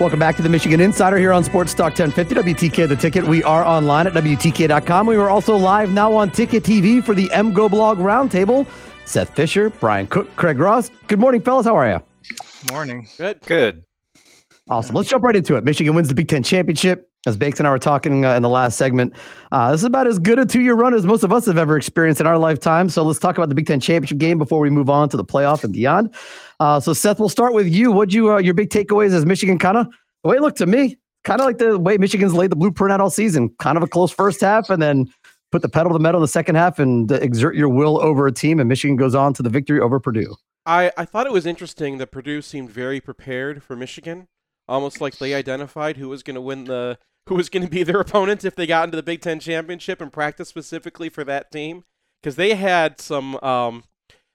Welcome back to the Michigan Insider here on Sports Talk 1050 WTK The Ticket. We are online at WTK.com. We are also live now on Ticket TV for the MGoBlog Roundtable. Seth Fisher, Brian Cook, Craig Ross. Good morning, fellas. How are you? Morning. Good. Good. Awesome. Let's jump right into it. Michigan wins the Big Ten championship. As Bakes and I were talking uh, in the last segment, uh, this is about as good a two year run as most of us have ever experienced in our lifetime. So let's talk about the Big Ten championship game before we move on to the playoff and beyond. Uh, so Seth, we'll start with you. What you uh, your big takeaways as Michigan kind of the way it looked to me, kind of like the way Michigan's laid the blueprint out all season. Kind of a close first half, and then put the pedal to the metal in the second half and exert your will over a team. And Michigan goes on to the victory over Purdue. I, I thought it was interesting that Purdue seemed very prepared for Michigan, almost like they identified who was going to win the who was going to be their opponent if they got into the Big Ten championship and practice specifically for that team because they had some um,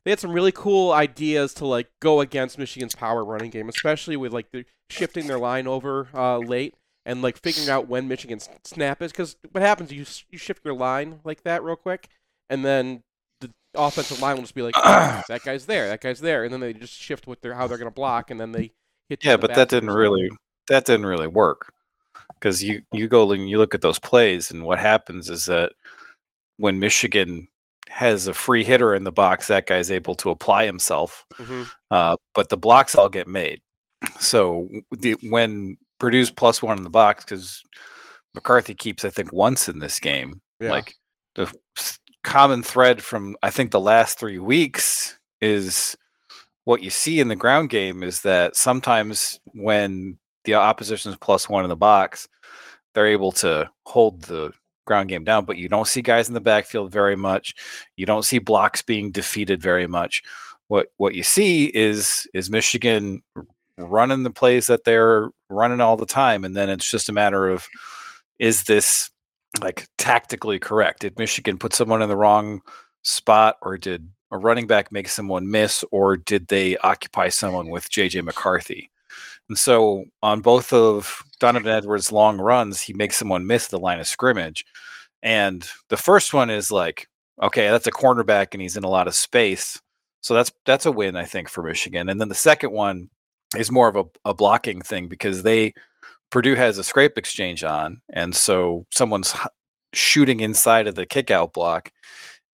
they had some really cool ideas to like go against Michigan's power running game, especially with like the shifting their line over uh, late and like figuring out when Michigan's snap is. Because what happens, you you shift your line like that real quick, and then the offensive line will just be like, that guy's there, that guy's there, and then they just shift with their how they're going to block, and then they hit. Yeah, but that didn't really that didn't really work because you you go and you look at those plays, and what happens is that when Michigan has a free hitter in the box, that guy's able to apply himself. Mm-hmm. Uh, but the blocks all get made. So the, when Purdue's plus one in the box, because McCarthy keeps, I think, once in this game. Yeah. Like the common thread from I think the last three weeks is what you see in the ground game is that sometimes when the opposition is plus one in the box, they're able to hold the ground game down, but you don't see guys in the backfield very much. You don't see blocks being defeated very much. What what you see is is Michigan running the plays that they're running all the time, and then it's just a matter of is this like tactically correct? Did Michigan put someone in the wrong spot, or did a running back make someone miss, or did they occupy someone with JJ McCarthy? And so on both of Donovan Edwards' long runs, he makes someone miss the line of scrimmage. And the first one is like, okay, that's a cornerback and he's in a lot of space. So that's that's a win, I think, for Michigan. And then the second one is more of a, a blocking thing because they Purdue has a scrape exchange on, and so someone's shooting inside of the kickout block,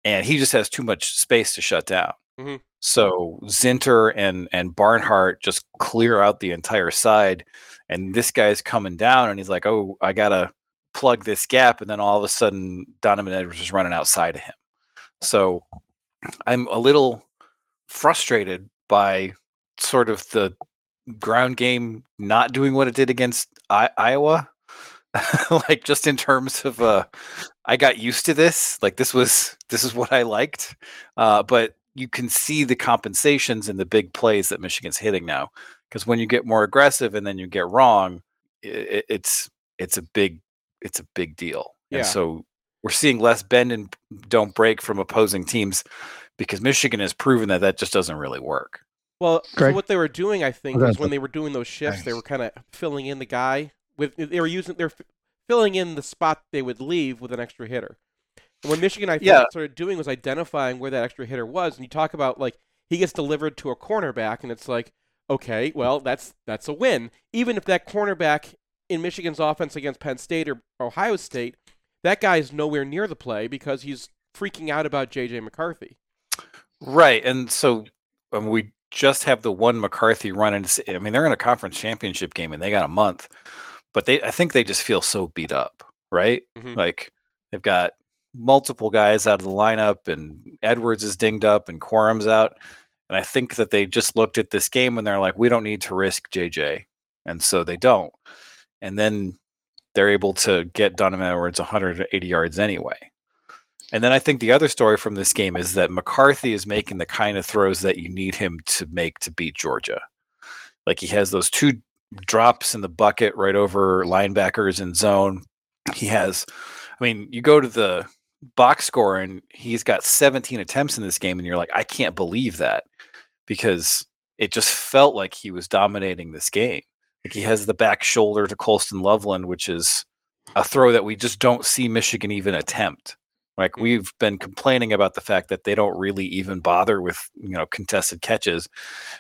and he just has too much space to shut down. Mm-hmm. So Zinter and and Barnhart just clear out the entire side, and this guy's coming down, and he's like, "Oh, I gotta plug this gap," and then all of a sudden Donovan Edwards is running outside of him. So I'm a little frustrated by sort of the ground game not doing what it did against I- Iowa. like just in terms of uh I got used to this. Like this was this is what I liked. Uh but you can see the compensations and the big plays that Michigan's hitting now. Because when you get more aggressive and then you get wrong, it, it's it's a big it's a big deal. Yeah. And so we're seeing less bend and don't break from opposing teams because Michigan has proven that that just doesn't really work. Well, so what they were doing, I think, is when they were doing those shifts, they were kind of filling in the guy with they were using they're filling in the spot they would leave with an extra hitter. And what Michigan, I think, yeah. started doing was identifying where that extra hitter was. And you talk about like he gets delivered to a cornerback, and it's like, okay, well, that's that's a win. Even if that cornerback in Michigan's offense against Penn State or Ohio State, that guy is nowhere near the play because he's freaking out about JJ McCarthy. Right, and so um, we just have the one McCarthy run, and I mean they're in a conference championship game, and they got a month. but they I think they just feel so beat up, right? Mhm. Like they've got multiple guys out of the lineup, and Edwards is dinged up, and Corum's out, and I think that they just looked at this game and they're like, we don't need to risk JJ, and so they don't, and then they're able to get Donovan Edwards 180 yards anyway. And then I think the other story from this game is that McCarthy is making the kind of throws that you need him to make to beat Georgia. Like he has those two drops in the bucket right over linebackers in zone. He has, I mean, you go to the box score and he's got 17 attempts in this game, and you're like, I can't believe that because it just felt like he was dominating this game. Like he has the back shoulder to Colston Loveland, which is a throw that we just don't see Michigan even attempt. Like mm. we've been complaining about the fact that they don't really even bother with you know contested catches,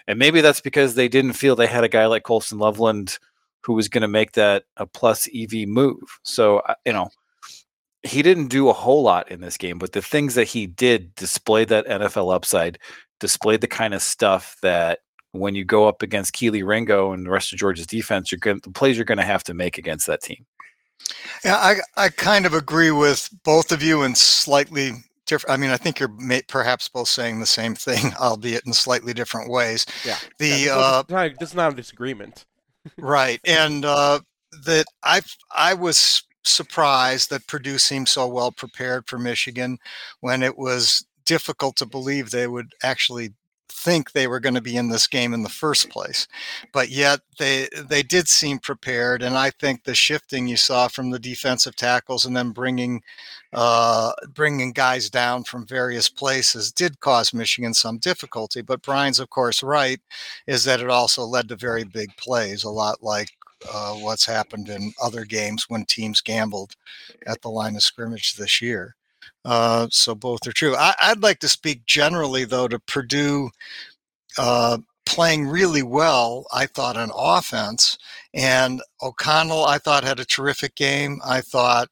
and maybe that's because they didn't feel they had a guy like Colston Loveland who was going to make that a plus EV move. So you know he didn't do a whole lot in this game, but the things that he did displayed that NFL upside, displayed the kind of stuff that when you go up against Kelee Ringo and the rest of Georgia's defense, you're going the plays you're going to have to make against that team. Yeah, I I kind of agree with both of you in slightly different. I mean, I think you're may, perhaps both saying the same thing, albeit in slightly different ways. Yeah. The Yeah, uh, this is- this is not a disagreement. right, and uh, that I I was surprised that Purdue seemed so well prepared for Michigan when it was difficult to believe they would actually think they were going to be in this game in the first place. But yet they they did seem prepared and i think the shifting you saw from the defensive tackles and then bringing uh bringing guys down from various places did cause michigan some difficulty. But brian's of course right is that it also led to very big plays a lot like uh, what's happened in other games when teams gambled at the line of scrimmage this year uh, so both are true. I, I'd like to speak generally, though, to Purdue uh, playing really well. I thought on offense, and O'Connell, I thought had a terrific game. I thought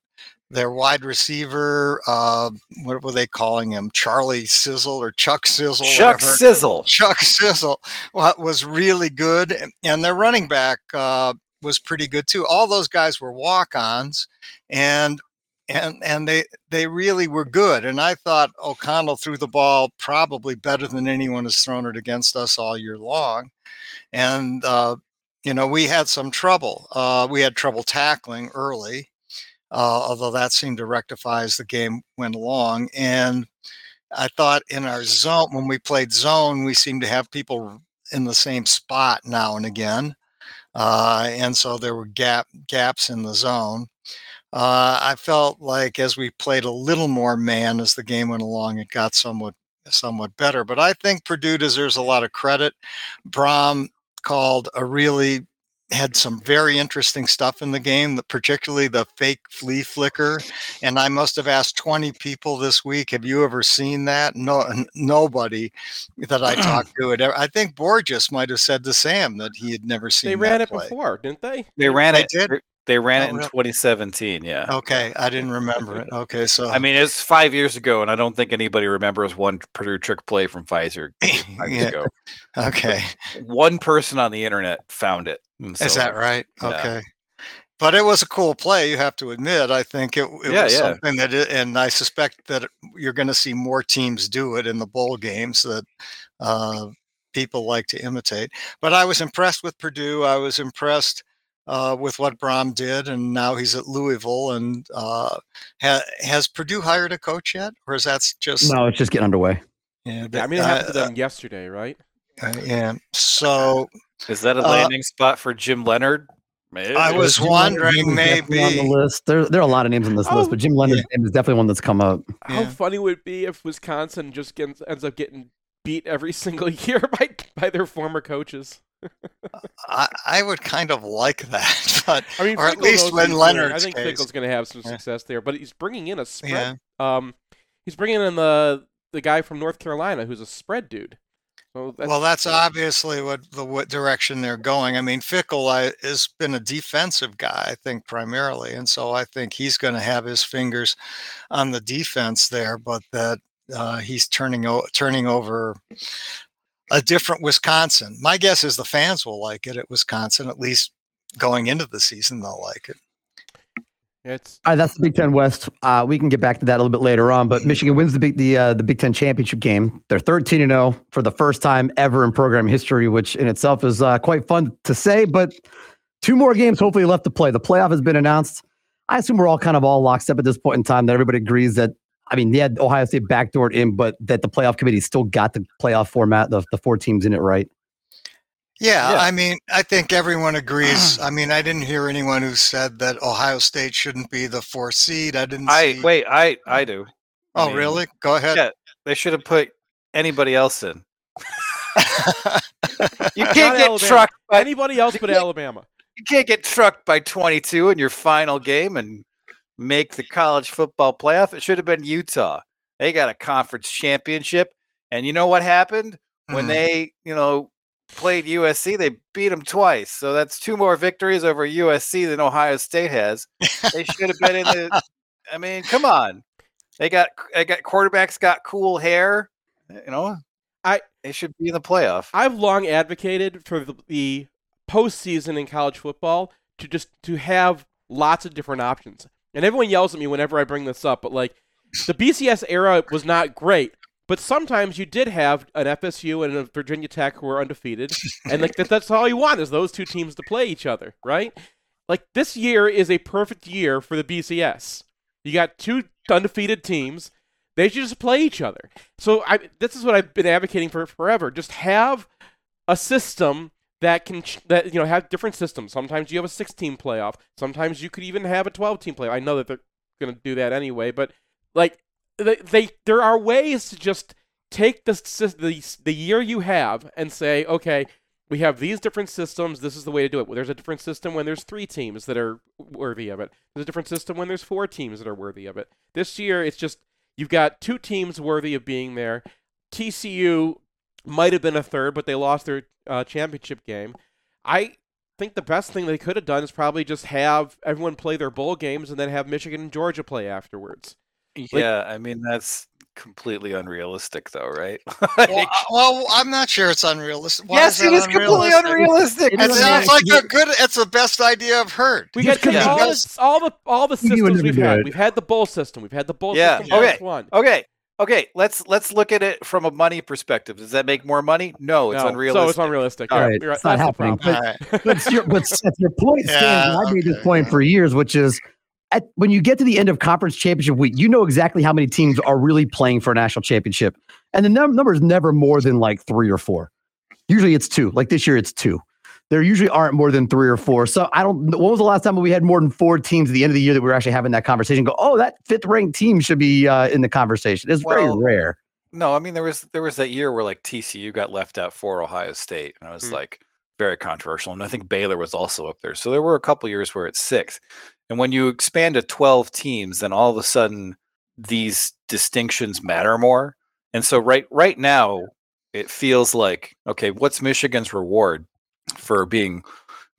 their wide receiver, uh, what were they calling him? Charlie Sizzle or Chuck Sizzle? Chuck whatever. Sizzle. Chuck Sizzle wa- was really good, and their running back uh, was pretty good too. All those guys were walk-ons, and and and they they really were good. And I thought O'Connell threw the ball probably better than anyone has thrown it against us all year long. And uh, you know, we had some trouble. Uh, we had trouble tackling early, uh, although that seemed to rectify as the game went along. And I thought in our zone, when we played zone, we seemed to have people in the same spot now and again. Uh, and so there were gap gaps in the zone. Uh, I felt like as we played a little more man as the game went along, it got somewhat somewhat better. But I think Purdue deserves a lot of credit. Brohm called a really had some very interesting stuff in the game, particularly the fake flea flicker. And I must have asked 20 people this week, have you ever seen that? No, n- nobody that I talked to had ever. I think Borges might have said to Sam that he had never seen They ran that it play. before, didn't they? They ran They it. did? They ran Oh, it in really? 2017. Yeah. Okay, I didn't remember it. Okay, so I mean, it's five years ago, and I don't think anybody remembers one Purdue trick play from Pfizer five years Yeah. ago. okay, One person on the internet found it. and is that right? yeah. Okay, but it was a cool play. You have to admit. I think it, it Yeah, was yeah. something that, it, and I suspect that you're going to see more teams do it in the bowl games that uh, people like to imitate. But I was impressed with Purdue. I was impressed. Uh, with what Brohm did, and now he's at Louisville. And uh, ha- has Purdue hired a coach yet, or is that just No, it's just getting underway. Yeah, Yeah, I mean, it happened to uh, them yesterday, right? uh, yeah. So Is that a Uh, landing spot for Jim Leonhard? Maybe. I was Jim wondering, name is on the list. There, there are a lot of names on this Oh, list, but Jim Leonhard's name is definitely one that's come up. How Yeah. funny would it be if Wisconsin just gets, ends up getting beat every single year by by their former coaches? I, I would kind of like that, but I mean, Or at least when Leonhard. I think case. Fickell's going to have some Yeah. success there, but he's bringing in a spread. yeah, Um, he's bringing in the the guy from North Carolina who's a spread dude. So that's, well, that's obviously what the what direction they're going. I mean, Fickell I, has been a defensive guy, I think, primarily, and so I think he's going to have his fingers on the defense there. But that uh, he's turning o- turning over a different Wisconsin. My guess is the fans will like it at Wisconsin, at least going into the season, they'll like it. It's All right, that's the Big Ten West. Uh, we can get back to that a little bit later on. But Michigan wins the big the uh, the Big Ten championship game. They're thirteen and zero for the first time ever in program history, which in itself is uh, quite fun to say. But two more games hopefully left to play. The playoff has been announced. I assume we're all kind of all locked up at this point in time that everybody agrees that. I mean, yeah, Ohio State backdoored in, but that the playoff committee still got the playoff format, the, the four teams in it, right? Yeah, Yeah. I mean, I think everyone agrees. I mean, I didn't hear anyone who said that Ohio State shouldn't be the fourth seed. I didn't. I see- wait, I I mm. do. I Oh, mean, really? Go ahead. Yeah. They should have put anybody else in. You Not can't get Alabama. trucked by anybody else but Alabama. you can't get trucked by 22 in your final game and make the college football playoff. It should have been Utah. They got a conference championship, and you know what happened when Mhm. they, you know, played USC? They beat them twice. So that's two more victories over USC than Ohio State has. They should have been in the. I mean, come on. They got they got quarterbacks got cool hair. You know, I- they should be in the playoff. I've long advocated for the, the postseason in college football to just to have lots of different options. And everyone yells at me whenever I bring this up, but like the BCS era was not great, but sometimes you did have an FSU and a Virginia Tech who were undefeated, and like that, that's all you want is those two teams to play each other, right? Like this year is a perfect year for the BCS. You got two undefeated teams. They should just play each other. So I this is what I've been advocating for forever. Just have a system that can that you know have different systems. Sometimes you have a 16 playoff. Sometimes you could even have a 12 team playoff. I know that they're going to do that anyway, but like they, they there are ways to just take the, the the year you have and say, okay, we have these different systems. This is the way to do it. Well, there's a different system when there's three teams that are worthy of it. There's a different system when there's four teams that are worthy of it. This year, it's just you've got two teams worthy of being there. TCU might have been a third, but they lost their uh, championship game. I think the best thing they could have done is probably just have everyone play their bowl games and then have Michigan and Georgia play afterwards. yeah, I mean that's completely unrealistic, though, right? well, I- well, I'm not sure it's unrealistic. Why yes, is it that is completely unrealistic. It It is sounds like a good. It's the best idea I've heard. We Just got couldn't all, the, all the all the systems we've had. We've had the bowl system. We've had the bowl Yeah, system. okay. plus One. Okay, okay. Let's let's look at it from a money perspective. Does that make more money? No, it's No, unrealistic. So it's unrealistic. All Yeah, right, you're it's not That's the happening. problem. All right. but it's your, but Seth, your point stands. Yeah, and I made this point for years, which is at, when you get to the end of conference championship week, you know exactly how many teams are really playing for a national championship, and the num- number is never more than like three or four. Usually, it's two. Like this year, it's two. There usually aren't more than three or four. So I don't. When was the last time we had more than four teams at the end of the year that we were actually having that conversation? Go, oh, that fifth ranked team should be uh, in the conversation. It's very rare. No, I mean there was there was that year where like TCU got left out for Ohio State, and I was Hmm. like very controversial. And I think Baylor was also up there. So there were a couple years where it's six. And when you expand to twelve teams, then all of a sudden these distinctions matter more. And so right right now it feels like okay, what's Michigan's reward for being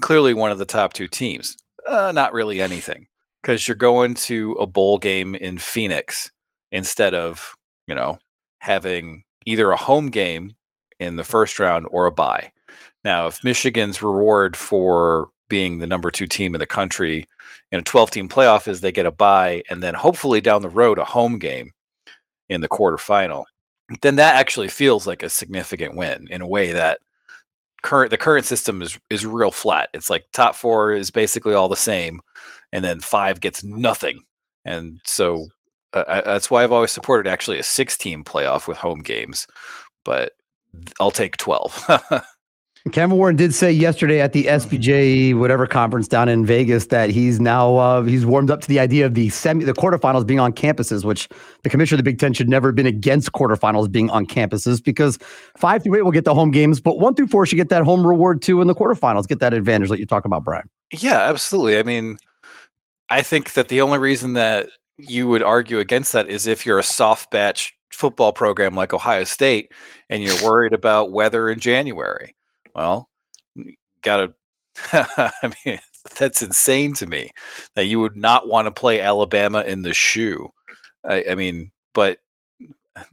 clearly one of the top two teams? Uh, not really anything because you're going to a bowl game in Phoenix instead of you know having either a home game in the first round or a bye. Now, if Michigan's reward for being the number two team in the country in a 12 team playoff is they get a bye and then hopefully down the road a home game in the quarterfinal, then that actually feels like a significant win in a way that current the current system is is real flat. It's like top four is basically all the same, and then five gets nothing. And so uh, I- that's why I've always supported actually a six team playoff with home games, but I'll take 12. Kevin Warren did say yesterday at the SBJ whatever conference down in Vegas that he's now uh, he's warmed up to the idea of the semi the quarterfinals being on campuses, which the commissioner of the Big Ten should never have been against quarterfinals being on campuses because five through eight will get the home games, but one through four should get that home reward too in the quarterfinals, get that advantage that you're talking about, Brian. yeah, absolutely. I mean, I think that the only reason that you would argue against that is if you're a soft batch football program like Ohio State and you're worried about weather in January. Well, gotta, I mean, that's insane to me that you would not want to play Alabama in the shoe. I, I mean, but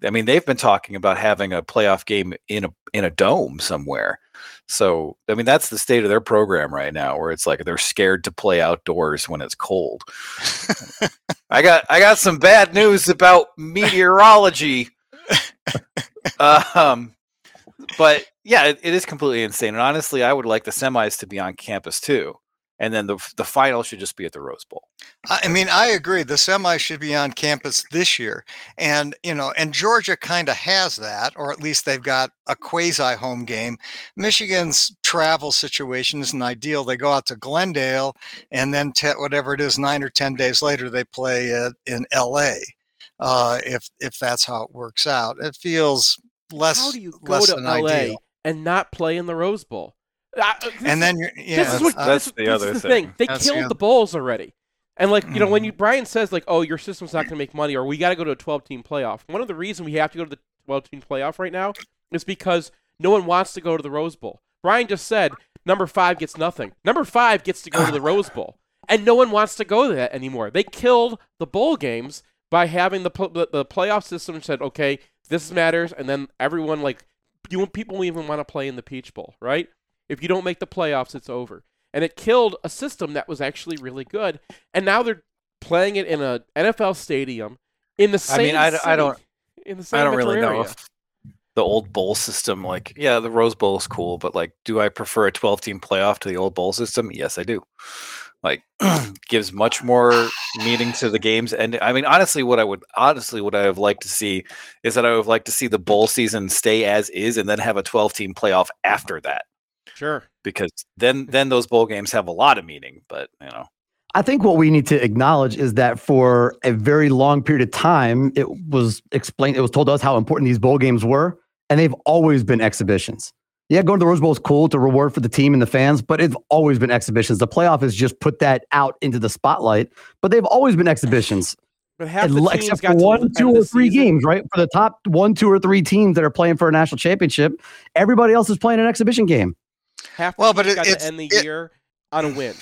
I mean, they've been talking about having a playoff game in a in a dome somewhere. So, I mean, that's the state of their program right now, where it's like they're scared to play outdoors when it's cold. I got I got some bad news about meteorology. um, but yeah, it, it is completely insane. And honestly, I would like the semis to be on campus too and then the the final should just be at the Rose Bowl. I mean, I agree. The semi should be on campus this year, and you know, and Georgia kind of has that, or at least they've got a quasi home game. Michigan's travel situation isn't ideal. They go out to Glendale, and then te- whatever it is, nine or ten days later, they play uh, in L.A. Uh, if if that's how it works out, it feels less. How do you go to than LA ideal. and not play in the Rose Bowl? Uh, And then you're yeah. this is what uh, that's this, the this other is the thing. thing. They That's killed other- the bowls already. And like you know, when Mhm. you Brian says like, "Oh, your system's not going to make money," or "We got to go to a 12-team playoff." One of the reasons we have to go to the 12-team playoff right now is because no one wants to go to the Rose Bowl. Brian just said number five gets nothing. Number five gets to go to the Rose Bowl, and no one wants to go to that anymore. They killed the bowl games by having the the, the playoff system and said, "Okay, this matters," and then everyone like you people even want to play in the Peach Bowl, right? If you don't make the playoffs, it's over. And it killed a system that was actually really good. And now they're playing it in a NFL stadium in the same. I mean, I d- I city, don't- In the same I don't really metro know if the old bowl system, like, yeah, the Rose Bowl is cool, but like, do I prefer a 12 team playoff to the old bowl system? Yes, I do. Like, gives much more meaning to the games. And I mean, honestly, what I would honestly, what I would like to see is that I would like to see the bowl season stay as is and then have a 12 team playoff after that. Sure. Because then, then those bowl games have a lot of meaning. But you know, I think what we need to acknowledge is that for a very long period of time, it was explained, it was told to us how important these bowl games were, and they've always been exhibitions. Yeah, going to the Rose Bowl is cool to reward for the team and the fans, but it's always been exhibitions. The playoff has just put that out into the spotlight, but they've always been exhibitions. But half And the le- teams except got for one, two, or three season- games, right? For the top one, two, or three teams that are playing for a national championship, everybody else is playing an exhibition game. Half the Well, but teams it- got to end the it- year on a win.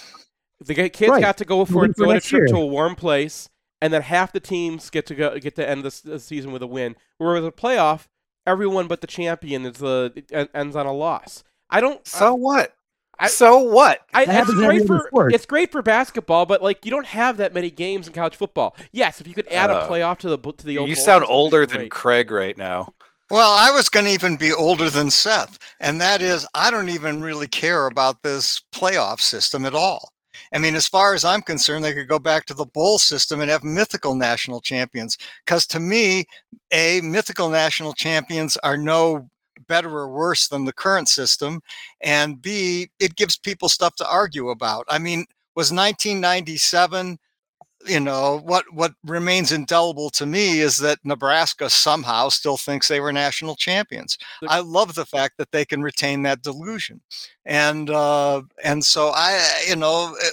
The kids Right. got to go for for go a trip year. to a warm place, and then half the teams get to go get to end the, the season with a win. Whereas a playoff, everyone but the champion is the it ends on a loss. I don't. so what? I- so what? I, it's happens in every great for sport. it's great for basketball, but like you don't have that many games in college football. Yes, if you could add a Uh, playoff to the to the old You sound system, it'd be older than great. Craig right now. Well, I was going to even be older than Seth, and that is, I don't even really care about this playoff system at all. I mean, as far as I'm concerned, they could go back to the bowl system and have mythical national champions. Because to me, A, mythical national champions are no better or worse than the current system. And B, it gives people stuff to argue about. I mean, was 1997 you know what what remains indelible to me is that Nebraska somehow still thinks they were national champions. I love the fact that they can retain that delusion, and uh, and so I you know eh,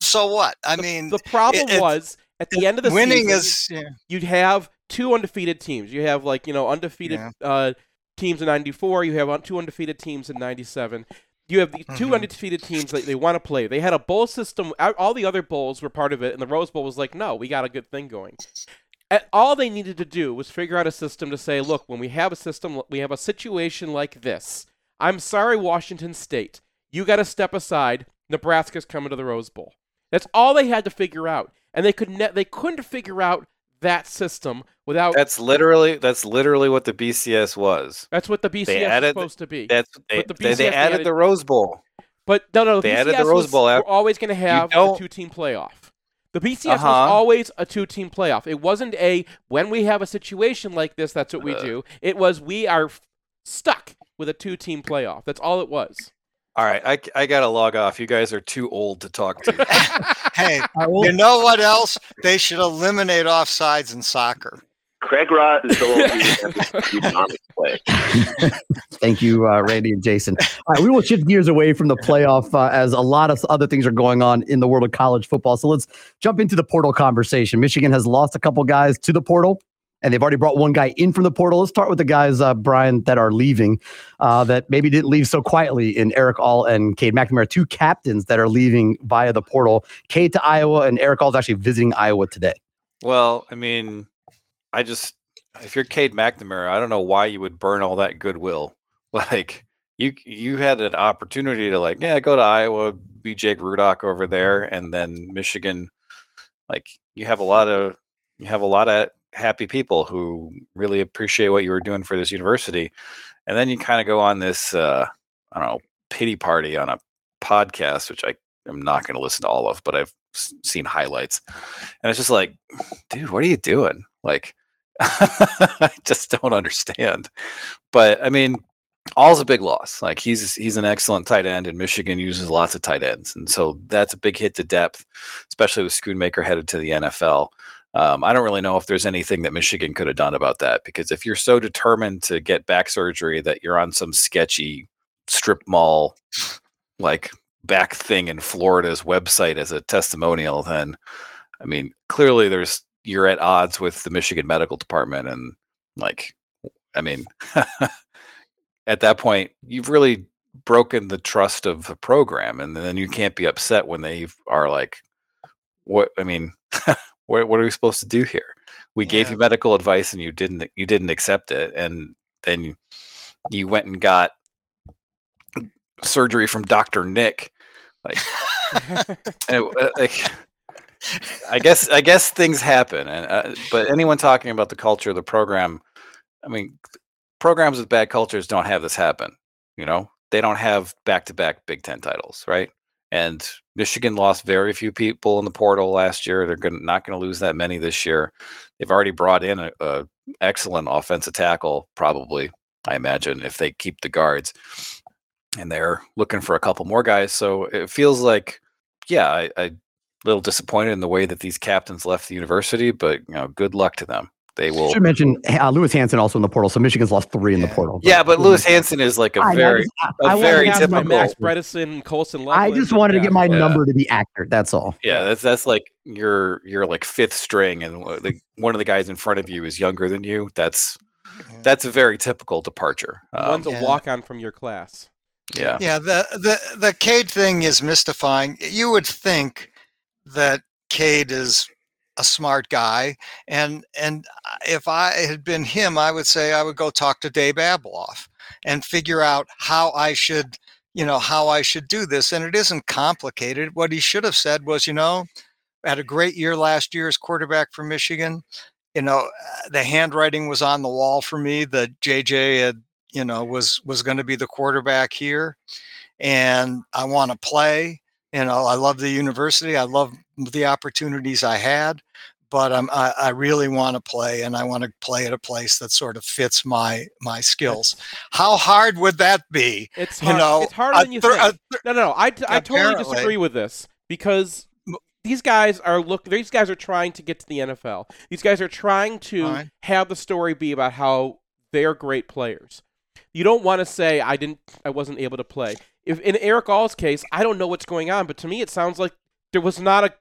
so what? I mean, the problem it- was at the end of the winning season, is yeah, you'd have two undefeated teams. You have like you know undefeated Yeah. uh, teams in '94. You have two undefeated teams in '97. You have the 2 Mhm. undefeated teams that they want to play. They had a bowl system. All the other bowls were part of it, and the Rose Bowl was like, no, we got a good thing going. And all they needed to do was figure out a system to say, look, when we have a system, we have a situation like this. I'm sorry, Washington State. You got to step aside. Nebraska's coming to the Rose Bowl. That's all they had to figure out, and they could ne- they couldn't figure out that system without. That's literally that's literally what the BCS was. That's what the BCS is added- supposed to be. That's they, the they, they BCS added added- the Rose Bowl. But no, no, the They BCS added the Rose was, we're always going to have a don't- two-team playoff. The BCS was Uh-huh. always a two-team playoff. It wasn't a when we have a situation like this, that's what we Uh. do. It was we are stuck with a two-team playoff. That's all it was. All right, I, I gotta log off. You guys are too old to talk to. hey, you know what else? They should eliminate offsides in soccer. Craig Ross is the only economic play. Thank you, uh, Randy and Jason. All right, we will shift gears away from the playoff uh, as a lot of other things are going on in the world of college football. So let's jump into the portal conversation. Michigan has lost a couple guys to the portal, and they've already brought one guy in from the portal. Let's start with the guys, uh, Brian, that are leaving, uh, that maybe didn't leave so quietly in Erick All and Cade McNamara, two captains that are leaving via the portal. Cade to Iowa, and Erick All is actually visiting Iowa today. well, I mean, I just if you're Cade McNamara, I don't know why you would burn all that goodwill. Like you you had an opportunity to like, yeah, go to Iowa, be Jake Rudock over there, and then Michigan. Like you have a lot of you have a lot of happy people who really appreciate what you were doing for this university, and then you kind of go on this uh, I don't know pity party on a podcast, which I am not going to listen to all of, but I've seen highlights, and it's just like, dude, what are you doing? Like, I just don't understand. But I mean, all's a big loss. Like he's he's an excellent tight end, and Michigan uses lots of tight ends, and so that's a big hit to depth, especially with Schoonmaker headed to the NFL. Um, I don't really know if there's anything that Michigan could have done about that because if you're so determined to get back surgery that you're on some sketchy strip mall like back thing in Florida's website as a testimonial, then I mean clearly there's you're at odds with the Michigan medical department and like I mean at that point you've really broken the trust of the program and then you can't be upset when they are like what I mean what what are we supposed to do here? We gave you medical advice and you didn't you didn't accept it and then you went and got surgery from Dr. Nick like and it, uh, like I guess I guess things happen, and uh, but anyone talking about the culture of the program, I mean, programs with bad cultures don't have this happen. You know, they don't have back-to-back Big Ten titles, right? And Michigan lost very few people in the portal last year. They're gonna, not going to lose that many this year. They've already brought in a, a excellent offensive tackle, probably. I imagine if they keep the guards, and they're looking for a couple more guys. So it feels like, yeah, I, I little disappointed in the way that these captains left the university, but you know, good luck to them. They will. Should mention uh, Lewis Hansen also in the portal. So Michigan's lost three in the Yeah. portal. Yeah, but Lewis Hansen is like a I- I very, just- I- a I wanted very to Have have my typical. Max Bredeson, Colston I just wanted to get my Yeah. number to be accurate. That's all. Yeah, that's that's like your your like fifth string, and wh- the, one of the guys in front of you is younger than you. That's that's a very typical departure. Um, One's a Yeah. walk on from your class. yeah, Yeah, the the the Cade thing is mystifying. You would think that Cade is a smart guy, and and if I had been him, I would say I would go talk to Dave Ablauf and figure out how I should, you know, how I should do this. And it isn't complicated. What he should have said was, you know, had a great year last year as quarterback for Michigan. You know, uh, the handwriting was on the wall for me that JJ had you know was was going to be the quarterback here and i want to play you know i love the university i love the opportunities i had but I'm, I, I really want to play and i want to play at a place that sort of fits my my skills how hard would that be It's you hard, know it's harder than you thir- think. thir- No, no, no. I, I totally disagree with this because these guys are look. These guys are trying to get to the NFL. These guys are trying to Fine. have the story be about how they're great players. You don't want to say I didn't, I wasn't able to play. If in Erick All's case, I don't know what's going on, but to me it sounds like there was not a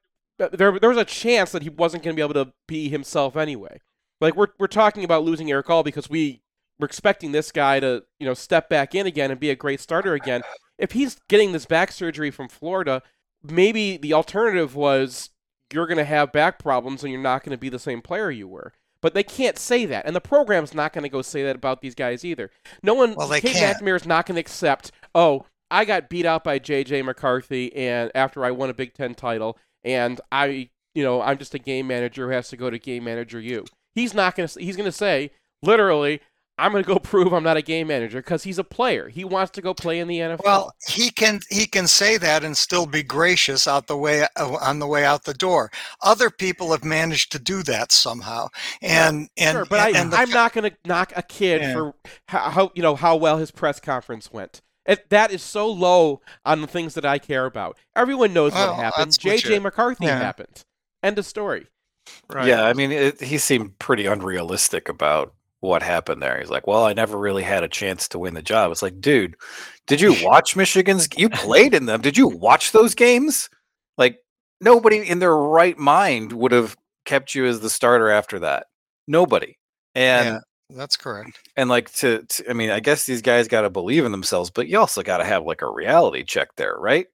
there there was a chance that he wasn't going to be able to be himself anyway. Like we're we're talking about losing Eric All because we we're expecting this guy to you know step back in again and be a great starter again. If he's getting this back surgery from Florida, maybe the alternative was you're going to have back problems and you're not going to be the same player you were. But they can't say that, and the program's not going to go say that about these guys either. No one, Well, Cade. McNamara is not going to accept. Oh, I got beat out by J.J. McCarthy, and after I won a Big Ten title, and I, you know, I'm just a game manager who has to go to game manager you. He's not going to. He's going to say literally, I'm going to go prove I'm not a game manager because he's a player. He wants to go play in the NFL. well he can he can say that and still be gracious out the way uh, on the way out the door other people have managed to do that somehow and and sure, but I, and I'm fa- not going to knock a kid Yeah. for how, how you know how well his press conference went. It, that is so low on the things that I care about. Everyone knows Well, what happened. J.J. McCarthy yeah. happened. End of story. right. Yeah, I mean, it, he seemed pretty unrealistic about what happened there. He's like, "Well, I never really had a chance to win the job." It's like, dude, did you watch Michigan's? You played in them. Did you watch those games? Like, nobody in their right mind would have kept you as the starter after that. Nobody. And Yeah. That's correct and like to, to I mean, I guess these guys got to believe in themselves, but you also got to have like a reality check there, right?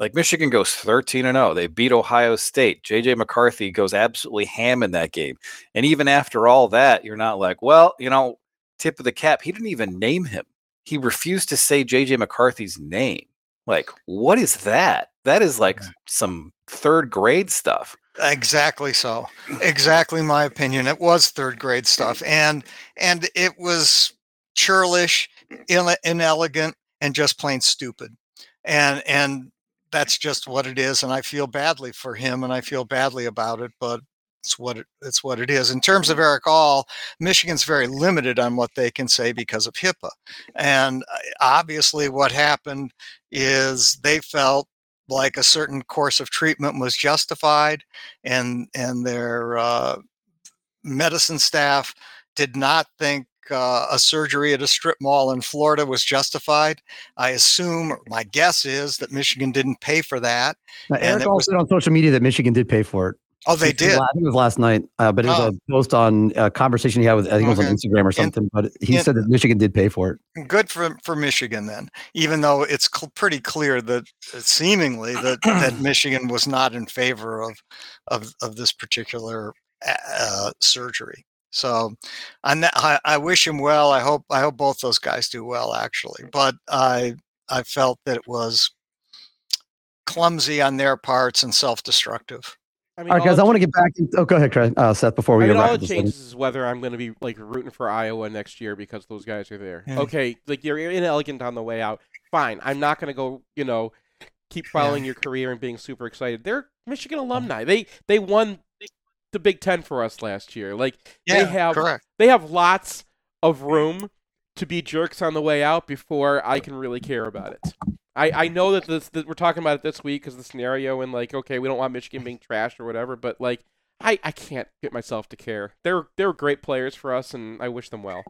Like Michigan goes 13 and 0. They beat Ohio State. JJ McCarthy goes absolutely ham in that game. And even after all that, you're not like, well, you know, tip of the cap. He didn't even name him. he refused to say JJ McCarthy's name. Like, what is that? That is like some third grade stuff. Exactly so. Exactly my opinion. It was third grade stuff, and and it was churlish, ine- inelegant, and just plain stupid. And and that's just what it is. And I feel badly for him, and I feel badly about it. But it's what it, it's what it is. In terms of Erick All, Michigan's very limited on what they can say because of HIPAA, and uh, obviously, what happened is they felt like a certain course of treatment was justified and and their uh, medicine staff did not think uh, a surgery at a strip mall in Florida was justified. I assume, my guess is that Michigan didn't pay for that. Now, And Eric also was- said on social media that Michigan did pay for it. Oh, they I think it was did. I think it was last night, uh, but it was Oh. a post on a conversation he had with, I think it was on Instagram or something. but he and- said that Michigan did pay for it. Good for for Michigan then, even though it's cl- pretty clear that uh, seemingly that, that Michigan was not in favor of of, of this particular uh, surgery. So, I, I wish him well. I hope I hope both those guys do well actually, but I I felt that it was clumsy on their parts and self-destructive. I mean, All right, guys, I want to get back. In, oh, go ahead, Craig. Uh, Seth, before we I mean, wrap all it this changes is whether I'm going to be like rooting for Iowa next year because those guys are there. Yeah. Okay, like you're inelegant on the way out. Fine, I'm not going to go. You know, keep following your career and being super excited. They're Michigan alumni. They they won the Big Ten for us last year. Like Yeah, they have correct. they have lots of room to be jerks on the way out before I can really care about it. I, I know that this that we're talking about it this week because the scenario and like okay we don't want Michigan being trashed or whatever but like I, I can't get myself to care. They're they're great players for us and I wish them well.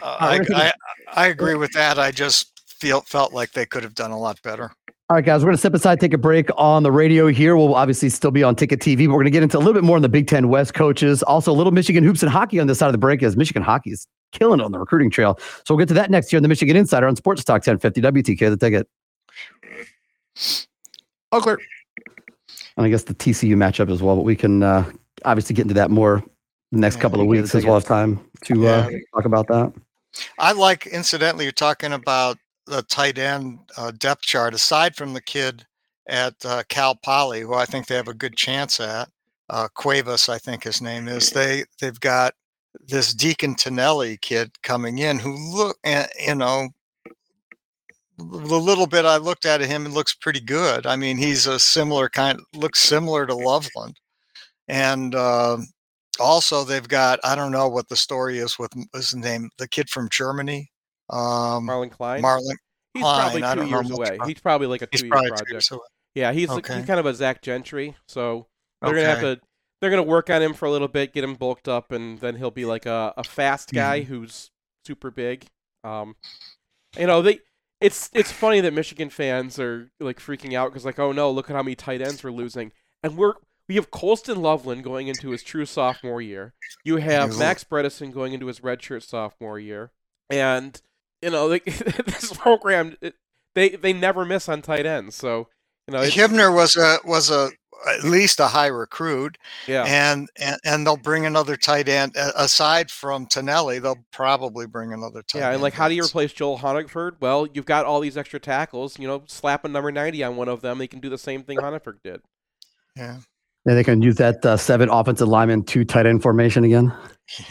Uh, I I, I I agree with that. I just feel felt like they could have done a lot better. All right, guys, we're going to step aside, take a break on the radio here. We'll obviously still be on Ticket TV, but we're going to get into a little bit more on the Big Ten West coaches. Also, a little Michigan hoops and hockey on this side of the break as Michigan hockey is killing it on the recruiting trail. So we'll get to that next year on the Michigan Insider on Sports Talk 1050 WTK, the ticket. Oh, clear. And I guess the TCU matchup as well, but we can uh, obviously get into that more the next Yeah, couple of weeks as well as time to uh, talk about that. I like, incidentally, you're talking about the tight end uh, depth chart. Aside from the kid at uh, Cal Poly, who I think they have a good chance at, uh, Cuevas, I think his name is. They they've got this Deakon Tonielli kid coming in who look, uh, you know, the little bit I looked at him, it looks pretty good. I mean, he's a similar kind, looks similar to Loveland, and. um also they've got i don't know what the story is with his name the kid from germany um Marlon Klein. marlon he's Klein, probably two years away. He's probably like a two year probably two project. away. Yeah, he's like, Okay. he's kind of a Zach Gentry, so they're gonna have to they're gonna work on him for a little bit, get him bulked up, and then he'll be like a, a fast guy Mm-hmm. who's super big. Um, you know they. It's it's funny that Michigan fans are like freaking out because like oh no look at how many tight ends we're losing and we're we have Colston Loveland going into his true sophomore year. You have Max Bredeson going into his redshirt sophomore year, and you know like this program it, they they never miss on tight ends. So you know Hibner was a was a at least a high recruit yeah. and, and and they'll bring another tight end aside from Tonielli they'll probably bring another tight Yeah, and like, how do you replace Joel Honigford? Well, you've got all these extra tackles. You know, slap a number ninety on one of them. They can do the same thing Honigford did. yeah Yeah, they can use that uh, seven offensive lineman, two tight end formation again.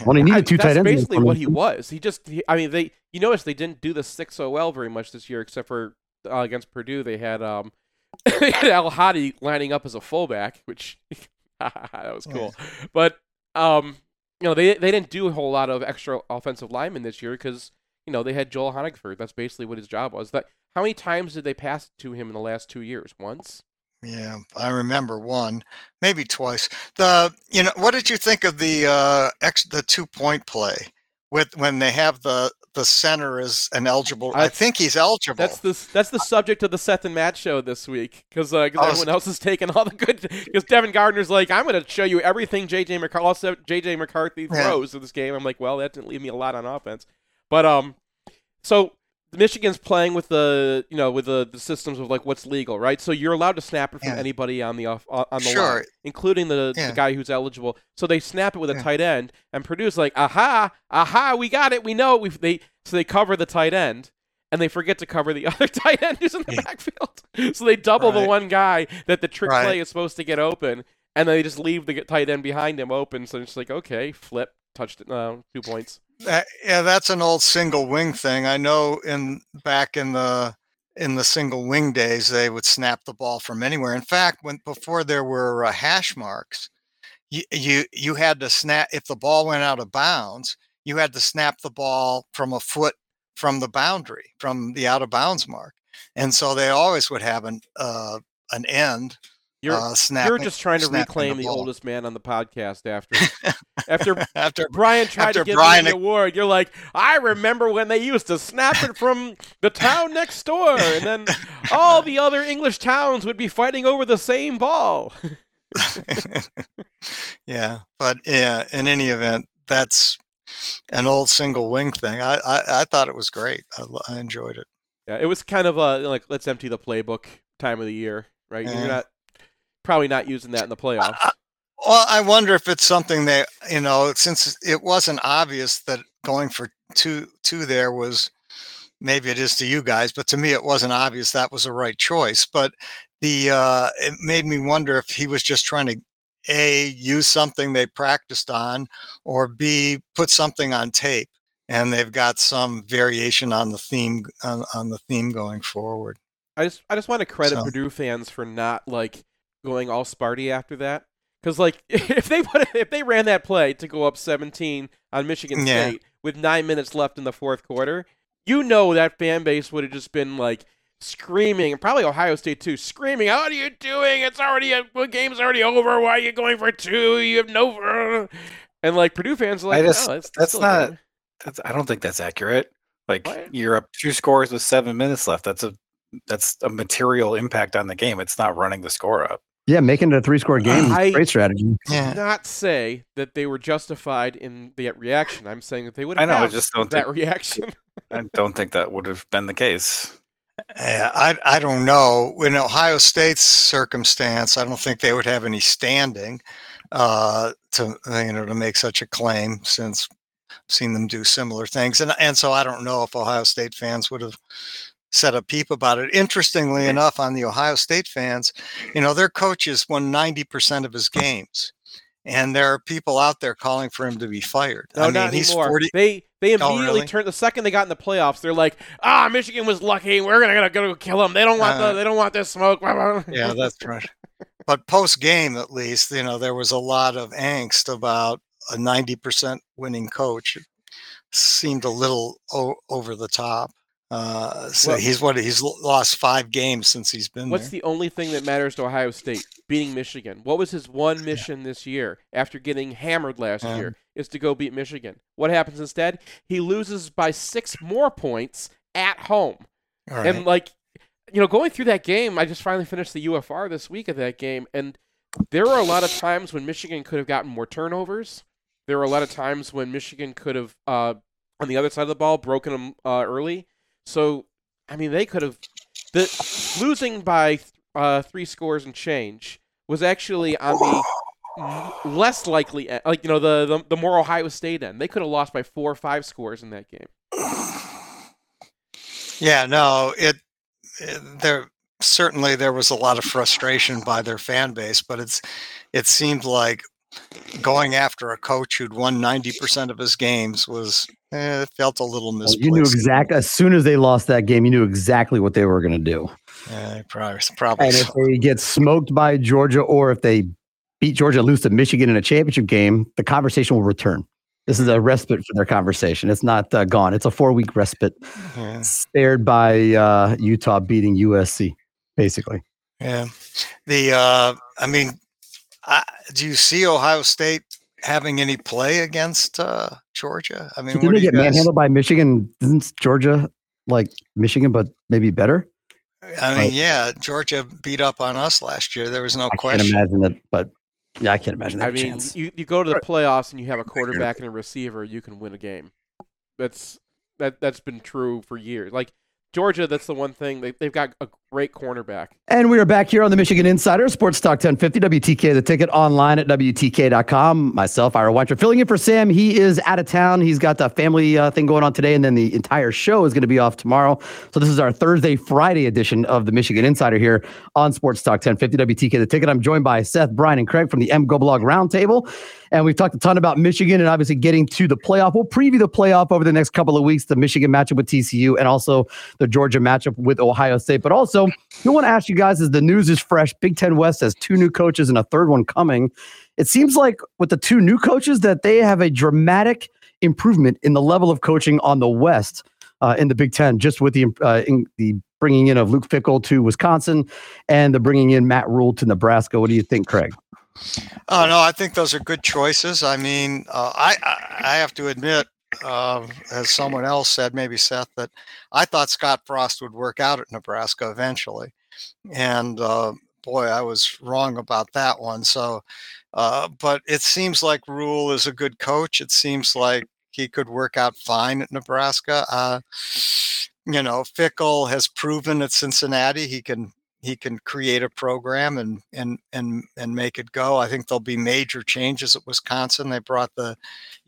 When he needed two that's tight ends. in basically what he was. He just, he, I mean, they. You notice they didn't do the six OL very much this year, except for uh, against Purdue. They had um, they had Al Hadi lining up as a fullback, which that was cool. But um, you know, they they didn't do a whole lot of extra offensive linemen this year because you know they had Joel Honigford. That's basically what his job was. That how many times did they pass to him in the last two years? Once. Yeah, I remember one, maybe twice. The you know, what did you think of the uh ex the two point play with when they have the the center is an eligible? I, I- think he's eligible. That's the that's the subject of the Seth and Matt show this week because uh, 'cause Oh, everyone else is taking all the good. Because Devin Gardner's like, I'm going to show you everything JJ McCarthy JJ McCarthy Yeah. throws in this game. I'm like, well, that didn't leave me a lot on offense, but um, so Michigan's playing with the you know with the, the systems of like what's legal, right? So you're allowed to snap it from Yeah. anybody on the off on the Sure. line, including the, Yeah. the guy who's eligible. So they snap it with a Yeah. tight end, and Purdue's like, "Aha, aha, we got it, we know." It. We they so they cover the tight end, and they forget to cover the other tight end who's in the backfield. So they double the one guy that the trick Right. play is supposed to get open, and then they just leave the tight end behind him open. So it's like, okay, flip, touched it, uh, two points. That, yeah, that's an old single wing thing. I know in back in the in the single wing days, they would snap the ball from anywhere. In fact, when before there were uh, hash marks, you, you you had to snap if the ball went out of bounds. You had to snap the ball from a foot from the boundary, from the out of bounds mark, and so they always would have an uh, an end You're uh, snap. you're just trying to reclaim the, ball. oldest man on the podcast after after after Brian tried After to give Brian- the award. You're like, I remember when they used to snap it from the town next door, and then all the other English towns would be fighting over the same ball. yeah, but yeah, in any event, that's an old single wing thing. I I, I thought it was great. I, I enjoyed it. Yeah, it was kind of a like let's empty the playbook time of the year, right? Yeah. You're not probably not using that in the playoffs. Well, I wonder if it's something that you know, since it wasn't obvious that going for two two there was maybe it is to you guys, but to me it wasn't obvious that was the right choice. But the uh, it made me wonder if he was just trying to a use something they practiced on, or b put something on tape, and they've got some variation on the theme on, on the theme going forward. I just I just want to credit So- Purdue fans for not like going all Sparty after that. Because like if they would if they ran that play to go up 17 on Michigan Yeah. State with nine minutes left in the fourth quarter, you know that fan base would have just been like screaming, and probably Ohio State too, screaming, "What are you doing? It's already a, the game's already over. Why are you going for two? You have no." And like Purdue fans are like, I just- no, that's, that's not- That's, I don't think that's accurate. Like What? you're up two scores with seven minutes left. That's a that's a material impact on the game. It's not running the score up. Yeah, making it a three score game is I- a great strategy. Yeah. not say that they were justified in that reaction. I'm saying that they would I have know. I had just don't that think reaction. I don't think that would have been the case. Yeah, I I don't know. In Ohio State's circumstance, I don't think they would have any standing uh, to you know to make such a claim since I've seen them do similar things, and and so I don't know if Ohio State fans would have said a peep about it. Interestingly enough, on the Ohio State fans, you know, their coaches won ninety percent of his games, and there are people out there calling for him to be fired. No, I mean, not he's anymore. forty. They they Oh, immediately really? turned the second they got in the playoffs. They're like, ah, Michigan was lucky. We're gonna gonna go kill them. They don't want Uh, the they don't want this smoke. yeah, that's right. But post game, at least, you know, there was a lot of angst about a 90% winning coach. It seemed a little o- over the top. Uh, so Well- he's what he's lost five games since he's been What's there. the only thing that matters to Ohio State? Beating Michigan. What was his one mission this year after getting hammered last Um, year? Is to go beat Michigan. What happens instead? He loses by six more points at home. Right. And like, you know, going through that game, I just finally finished the UFR this week of that game, and there were a lot of times when Michigan could have gotten more turnovers. There were a lot of times when Michigan could have, uh, on the other side of the ball, broken them uh, early. So, I mean, they could have. The losing by uh, three scores and change was actually on the less likely, e- like you know, the, the the more Ohio State end. They could have lost by four or five scores in that game. yeah, no, it, it there certainly there was a lot of frustration by their fan base, but it's it seemed like going after a coach who'd won 90% of his games was eh, felt a little misplaced. You knew exactly as soon as they lost that game, you knew exactly what they were going to do. Yeah, probably, probably And so. if they get smoked by Georgia or if they beat Georgia and lose to Michigan in a championship game, the conversation will return. This is a respite for their conversation. It's not uh, gone. It's a four week respite Yeah. spared by uh, Utah beating USC, basically. Yeah. The uh I mean I, do you see Ohio State having any play against uh Georgia? I mean, Didn't they get guys, manhandled by Michigan? Isn't Georgia like Michigan, but maybe better? I mean, Like- yeah, Georgia beat up on us last year. There was no question. I can't imagine that, but yeah, I can't imagine that I mean, chance. you, you go to the playoffs and you have a quarterback and a receiver, you can win a game. That's that that's been true for years. Like Georgia, that's the one thing they, they've got a great cornerback. And we are back here on the Michigan Insider, Sports Talk 1050, WTKA, the ticket online at WTKA.com. Myself, Ira Weintraub, filling in for Sam. He is out of town. He's got the family uh, thing going on today, and then the entire show is going to be off tomorrow. So this is our Thursday, Friday edition of the Michigan Insider here on Sports Talk 1050, WTKA, the ticket. I'm joined by Seth, Brian, and Craig from the MGoBlog Roundtable. And we've talked a ton about Michigan and obviously getting to the playoff. We'll preview the playoff over the next couple of weeks, the Michigan matchup with TCU and also the Georgia matchup with Ohio State. But also, we want to ask you guys as the news is fresh, Big Ten West has two new coaches and a third one coming. It seems like with the two new coaches that they have a dramatic improvement in the level of coaching on the West uh, in the Big Ten, just with the uh, the bringing in of Luke Fickell to Wisconsin and the bringing in Matt Rhule to Nebraska. What do you think, Craig? Oh no, I think those are good choices. I mean, uh, I, I have to admit, uh, as someone else said, maybe Seth, that I thought Scott Frost would work out at Nebraska eventually, and uh, boy, I was wrong about that one. So, uh, but it seems like Rhule is a good coach. It seems like he could work out fine at Nebraska. Uh, you know, Fickell has proven at Cincinnati he can he can create a program and and and and make it go. I think there'll be major changes at Wisconsin. They brought the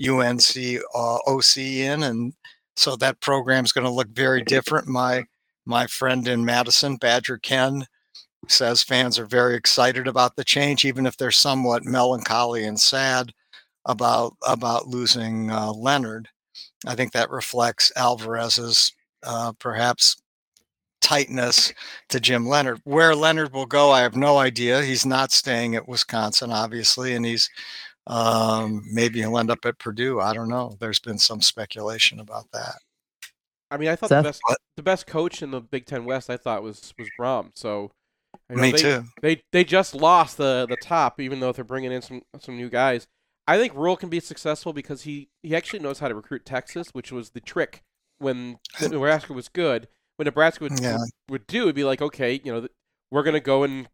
UNC uh, OC in, and so that program is going to look very different. My my friend in Madison, Badger Ken, says fans are very excited about the change, even if they're somewhat melancholy and sad about about losing uh, Leonhard. I think that reflects Alvarez's uh, perhaps tightness to Jim Leonhard. Where Leonhard will go, I have no idea. He's not staying at Wisconsin, obviously, and he's um, maybe he'll end up at Purdue. I don't know. There's been some speculation about that. I mean, I thought the best the best coach in the Big Ten West, I thought was was Brohm. So you know, me they, too. They they just lost the the top, even though they're bringing in some some new guys. I think Rhule can be successful because he he actually knows how to recruit Texas, which was the trick when Nebraska was good what Nebraska would, yeah. would, do would be like, okay, you know, we're gonna go and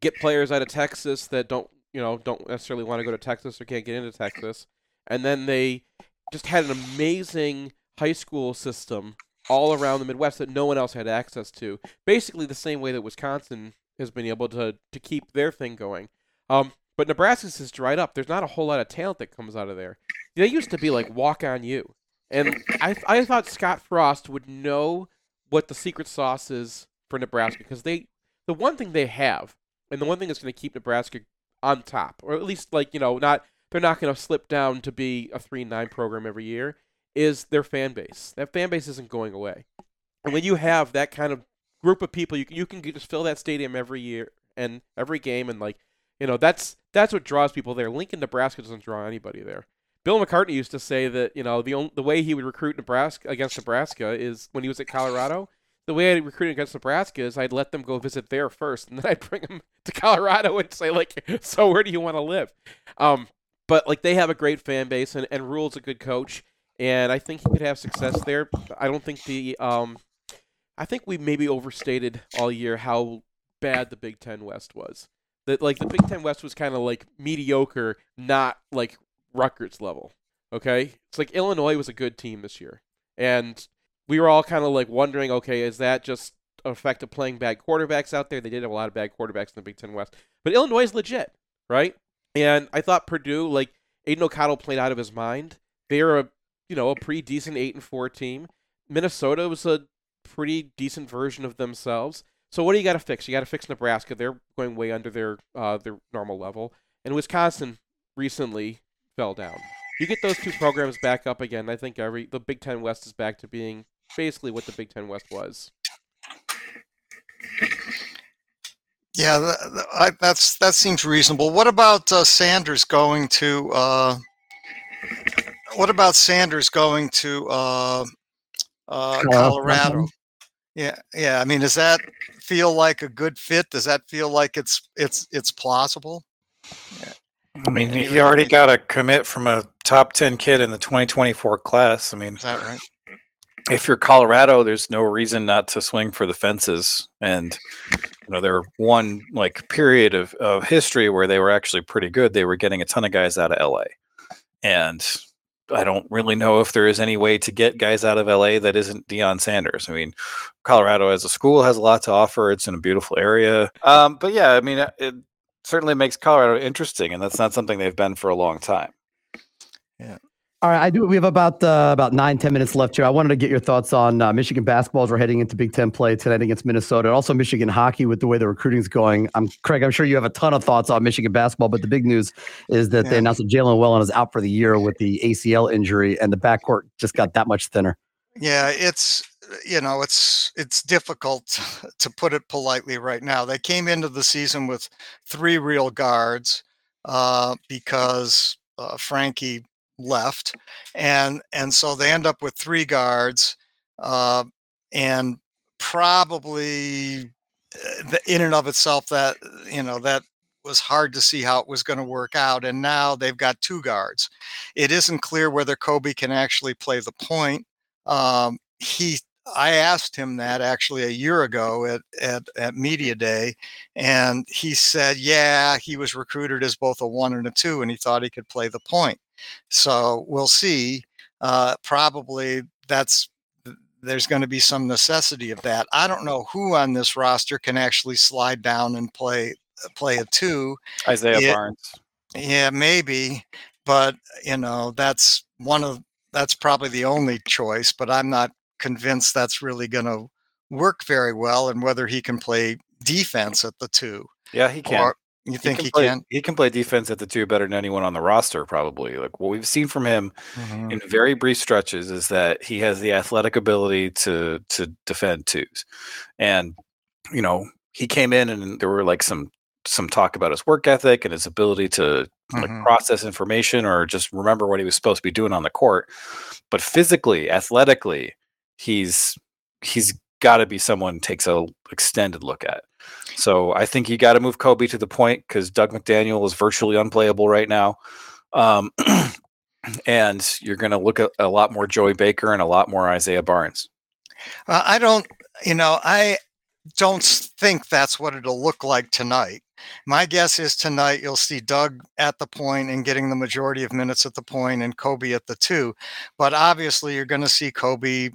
get players out of Texas that don't, you know, don't necessarily want to go to Texas or can't get into Texas, and then they just had an amazing high school system all around the Midwest that no one else had access to. Basically, the same way that Wisconsin has been able to to keep their thing going. Um, but Nebraska's has dried up. There's not a whole lot of talent that comes out of there. They used to be like walk on you, and I I thought Scott Frost would know what the secret sauce is for Nebraska because they the one thing they have and the one thing that's going to keep Nebraska on top or at least like you know not they're not going to slip down to be a 3-9 program every year is their fan base. That fan base isn't going away. And when you have that kind of group of people you can, you can just fill that stadium every year and every game and like you know that's that's what draws people there. Lincoln, Nebraska doesn't draw anybody there. Bill McCartney used to say that you know the the way he would recruit Nebraska against Nebraska is when he was at Colorado. The way I'd recruit against Nebraska is I'd let them go visit there first, and then I'd bring them to Colorado and say like, "So where do you want to live?" Um, but like they have a great fan base, and and Rhule's a good coach, and I think he could have success there. I don't think the um, I think we maybe overstated all year how bad the Big Ten West was. That like the Big Ten West was kind of like mediocre, not like Rutgers level. Okay, it's like Illinois was a good team this year, and we were all kind of like wondering, okay, is that just effect of playing bad quarterbacks out there? They did have a lot of bad quarterbacks in the Big Ten West, but Illinois is legit, right? And I thought Purdue, like Aidan O'Connell, played out of his mind. They're a you know a pretty decent eight and four team. Minnesota was a pretty decent version of themselves. So what do you got to fix? You got to fix Nebraska. They're going way under their uh, their normal level. And Wisconsin recently fell down. You get those two programs back up again. I think every the Big Ten West is back to being basically what the Big Ten West was. Yeah, that, I, that's that seems reasonable. What about uh, Sanders going to? Uh, what about Sanders going to uh, uh Colorado? Yeah, yeah. I mean, does that feel like a good fit? Does that feel like it's it's it's plausible? I mean, he already got a commit from a top 10 kid in the 2024 class. I mean, is that right? If you're Colorado, there's no reason not to swing for the fences. And, you know, there one like period of, of history where they were actually pretty good. They were getting a ton of guys out of LA. And I don't really know if there is any way to get guys out of LA that isn't Deion Sanders. I mean, Colorado as a school has a lot to offer. It's in a beautiful area. Um, but yeah, I mean, it certainly makes Colorado interesting, and that's not something they've been for a long time. Yeah. All right, I do. We have about uh, about nine ten minutes left here. I wanted to get your thoughts on uh, Michigan basketball as we're heading into Big Ten play tonight against Minnesota, and also Michigan hockey with the way the recruiting is going. I'm Craig. I'm sure you have a ton of thoughts on Michigan basketball, but the big news is that they announced that Jalen Llewellyn is out for the year with the ACL injury, and the backcourt just got that much thinner. Yeah, it's you know it's it's difficult to put it politely right now. They came into the season with three real guards uh, because uh, Frankie left, and and so they end up with three guards, uh, and probably uh, in and of itself that you know that was hard to see how it was going to work out. And now they've got two guards. It isn't clear whether Kobe can actually play the point um, he I asked him that actually a year ago at, at at media day, and he said, yeah, he was recruited as both a one and a two, and he thought he could play the point. So we'll see. Uh, probably that's there's going to be some necessity of that. I don't know who on this roster can actually slide down and play play a two. Isaiah Yeah. Barnes. Yeah, maybe, but you know, that's one of that's probably the only choice, but I'm not convinced that's really going to work very well and whether he can play defense at the 2. Yeah, he can. Or you think he play, can? He can play defense at the two better than anyone on the roster, probably. Like what we've seen from him Mhm. in very brief stretches is that he has the athletic ability to to defend twos, and you know he came in and there were like some some talk about his work ethic and his ability to like Mhm. process information or just remember what he was supposed to be doing on the court. But physically, athletically, he's he's got to be someone takes a extended look at. So I think you got to move Kobe to the point because Doug McDaniel is virtually unplayable right now. Um, and you're going to look at a lot more Joey Baker and a lot more Isaiah Barnes. Uh, I don't, you know, I don't think that's what it'll look like tonight. My guess is tonight you'll see Doug at the point and getting the majority of minutes at the point and Kobe at the two. But obviously, you're going to see Kobe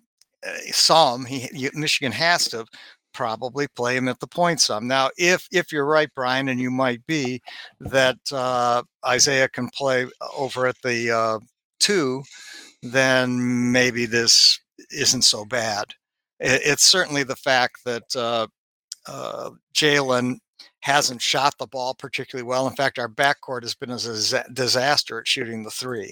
some. He you, Michigan has to probably play him at the point some. Now, if if you're right, Brian, and you might be that uh, Isaiah can play over at the uh, two, then maybe this isn't so bad. It, it's certainly the fact that uh, uh, Jalen hasn't shot the ball particularly well. In fact, our backcourt has been a disaster at shooting the three.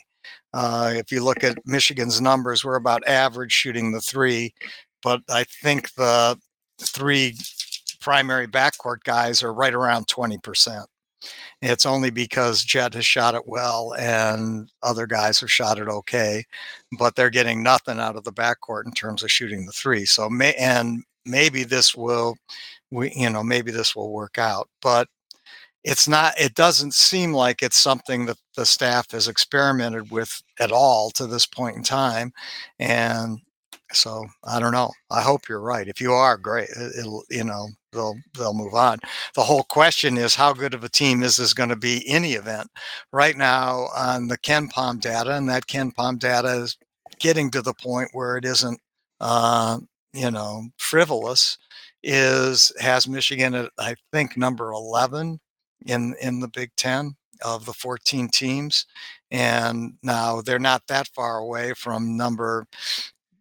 Uh, if you look at Michigan's numbers, we're about average shooting the three, but I think the three primary backcourt guys are right around 20%. It's only because Jet has shot it well and other guys have shot it okay, but they're getting nothing out of the backcourt in terms of shooting the three. So may and maybe this will we you know maybe this will work out, but it's not it doesn't seem like it's something that the staff has experimented with at all to this point in time and so I don't know. I hope you're right. If you are, great. It- It'll, you know, they'll they'll move on. The whole question is how good of a team is this going to be the event? Right now on the KenPom data, and that KenPom data is getting to the point where it isn't, uh, you know, frivolous. Is has Michigan at I think number eleven in in the Big Ten of the 14 teams, and now they're not that far away from number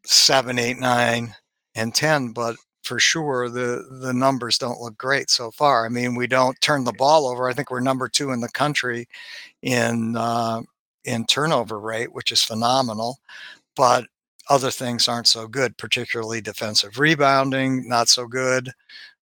seven, eight, nine, and ten, but for sure the the numbers don't look great so far. I mean, we don't turn the ball over. I think we're number two in the country in uh, in turnover rate, which is phenomenal. But other things aren't so good, particularly defensive rebounding, not so good.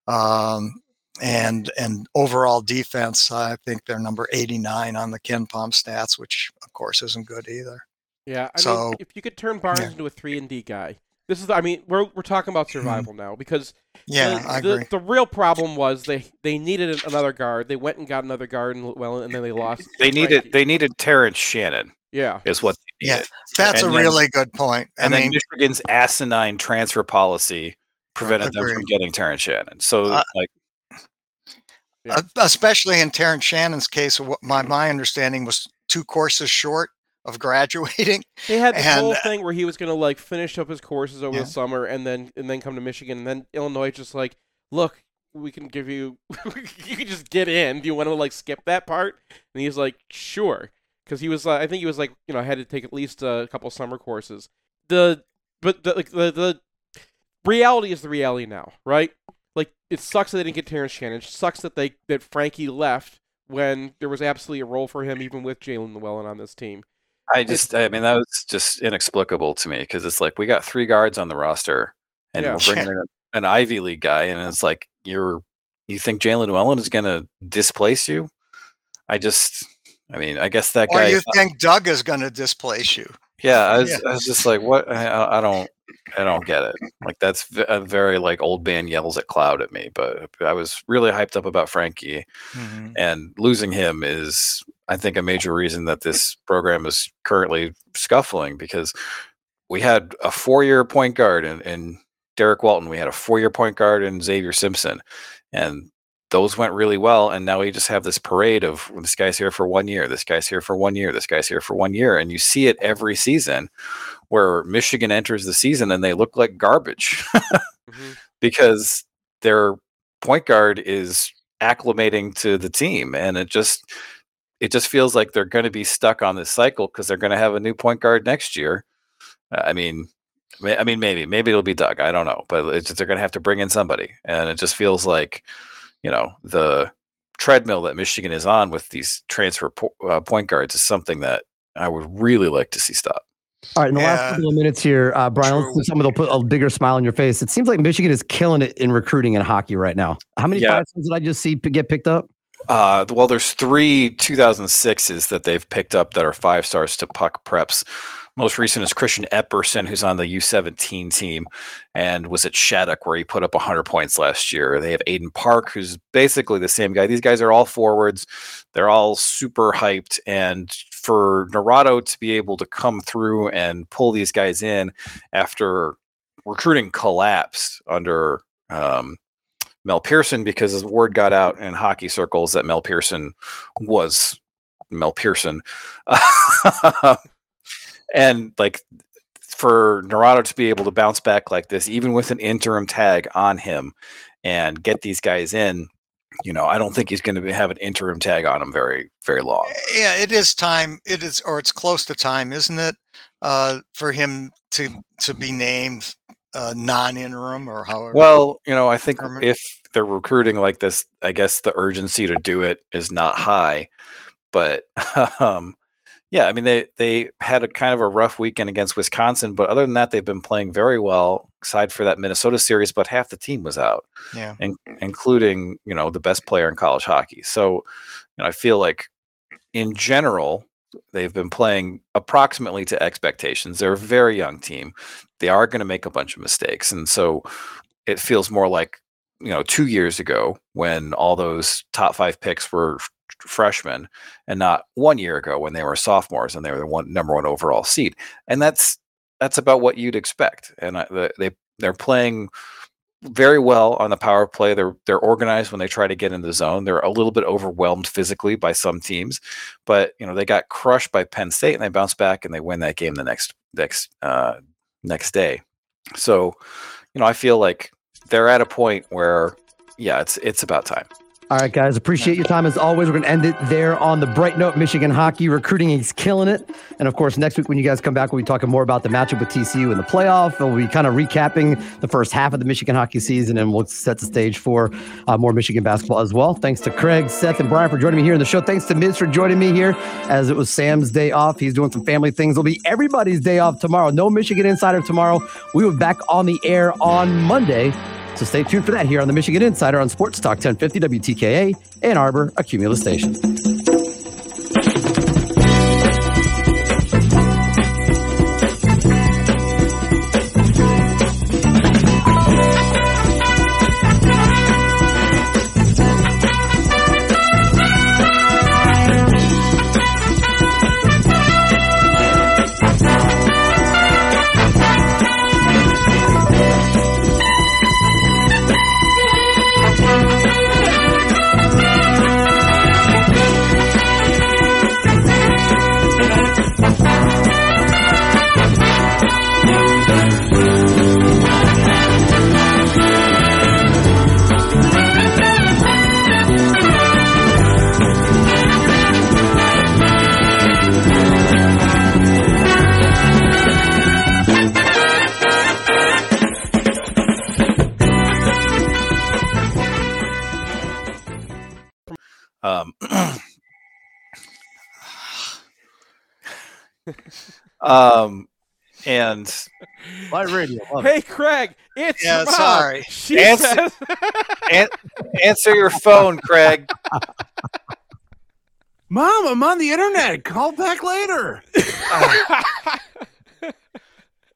Um, and and overall defense, I think they're number 89 on the KenPom stats, which of course isn't good either. Yeah, I So- mean, if you could turn Barnes Yeah. into a three and D guy, this is. The, I mean, we're we're talking about survival now because Mm-hmm. Yeah, the, I agree. The real problem was they they needed another guard. They went and got another guard, and well, and then they lost. They needed Frankie. they needed Terrence Shannon yeah. is what they Yeah. That's and a then- really good point. I and then Michigan's asinine transfer policy prevented them from getting Terrence Shannon. So Uh, like Yeah. Uh, especially in Terrence Shannon's case, what my my understanding was two courses short of graduating. They had the whole thing where he was going to like finish up his courses over Yeah. the summer and then and then come to Michigan and then Illinois just like, look, we can give you, you can just get in. Do you want to like skip that part? And he's like, sure, because he was, uh, I think he was like, you know, I had to take at least a couple summer courses. The but the like the the reality is the reality now, right? Like it sucks that they didn't get Terrence Shannon. It sucks that they that Frankie left when there was absolutely a role for him, even with Jalen Llewellyn on this team. I just, I mean, that was just inexplicable to me because it's like we got three guards on the roster, and Yeah. we're bringing in an Ivy League guy, and it's like you're, you think Jalen Llewellyn is going to displace you? I just, I mean, I guess that Or guy. you think Doug is going to displace you? yeah, I was, Yeah. I was just like, what? I- I, I don't, I don't get it. Like that's a very like old band yells at cloud at me. But I was really hyped up about Frankie, mm-hmm. and losing him is i think a major reason that this program is currently scuffling because we had a four-year point guard in, in derrick walton we had a four-year point guard in xavier simpson and those went really well and now we just have this parade of this guy's here for one year this guy's here for one year this guy's here for one year and you see it every season where michigan enters the season and they look like garbage Mhm. because their point guard is acclimating to the team and it just it just feels like they're going to be stuck on this cycle because they're going to have a new point guard next year Uh, i mean i mean maybe maybe it'll be doug i don't know but it's just, they're going to have to bring in somebody and it just feels like you know the treadmill that michigan is on with these transfer po- uh, point guards is something that i would really like to see stop All right, in the last Yeah. couple of minutes here, uh, Brian, let's True. do something that'll put a bigger smile on your face. It seems like Michigan is killing it in recruiting in hockey right now. How many Yeah. five stars did I just see p- get picked up? Uh, well, there's three 2006s that they've picked up that are five stars to puck preps. Most recent is Christian Epperson, who's on the U17 team and was at Shattuck, where he put up 100 points last year. They have Aiden Park, who's basically the same guy. These guys are all forwards. They're all super hyped. And for Naurato to be able to come through and pull these guys in after recruiting collapsed under um, Mel Pearson because the word got out in hockey circles that Mel Pearson was Mel Pearson. and like for Naurato to be able to bounce back like this, even with an interim tag on him and get these guys in, you know, I don't think he's going to have an interim tag on him very, very long. Yeah, it is time. It is, or it's close to time, isn't it, uh, for him to to be named uh, non-interim or however. Well, you know, I think Herman? if they're recruiting like this, I guess the urgency to do it is not high. But um, yeah, I mean they they had a kind of a rough weekend against Wisconsin, but other than that, they've been playing very well. Aside for that Minnesota series, but half the team was out, yeah, in, including you know the best player in college hockey. So, you know, I feel like in general they've been playing approximately to expectations. They're a very young team. They are going to make a bunch of mistakes, and so it feels more like you know two years ago when all those top five picks were freshmen, and not one year ago when they were sophomores and they were the one number one overall seed. And that's that's about what you'd expect. And I, the- they they're playing very well on the power play. They're they're organized when they try to get in the zone. They're a little bit overwhelmed physically by some teams, but you know they got crushed by Penn State and they bounce back and they win that game the next next uh, next day. So, you know, I feel like they're at a point where, yeah, it's it's about time. All right, guys, appreciate your time as always. We're going to end it there on the bright note. Michigan hockey recruiting is killing it. And of course, next week when you guys come back, we'll be talking more about the matchup with TCU in the playoff. We'll be kind of recapping the first half of the Michigan hockey season, and we'll set the stage for uh, more Michigan basketball as well. Thanks to Craig, Seth, and Brian for joining me here in the show. Thanks to Miz for joining me here as it was Sam's day off. He's doing some family things. It'll be everybody's day off tomorrow. No Michigan Insider tomorrow. We will be back on the air on Monday. So stay tuned for that here on the Michigan Insider on Sports Talk 1050 WTKA, Ann Arbor, a Cumulus station. Radio. love it. Hey, Craig, it's Yeah, your mom. sorry. She Answer- says- an- answer your phone, Craig. Mom, I'm on the internet. Call back later.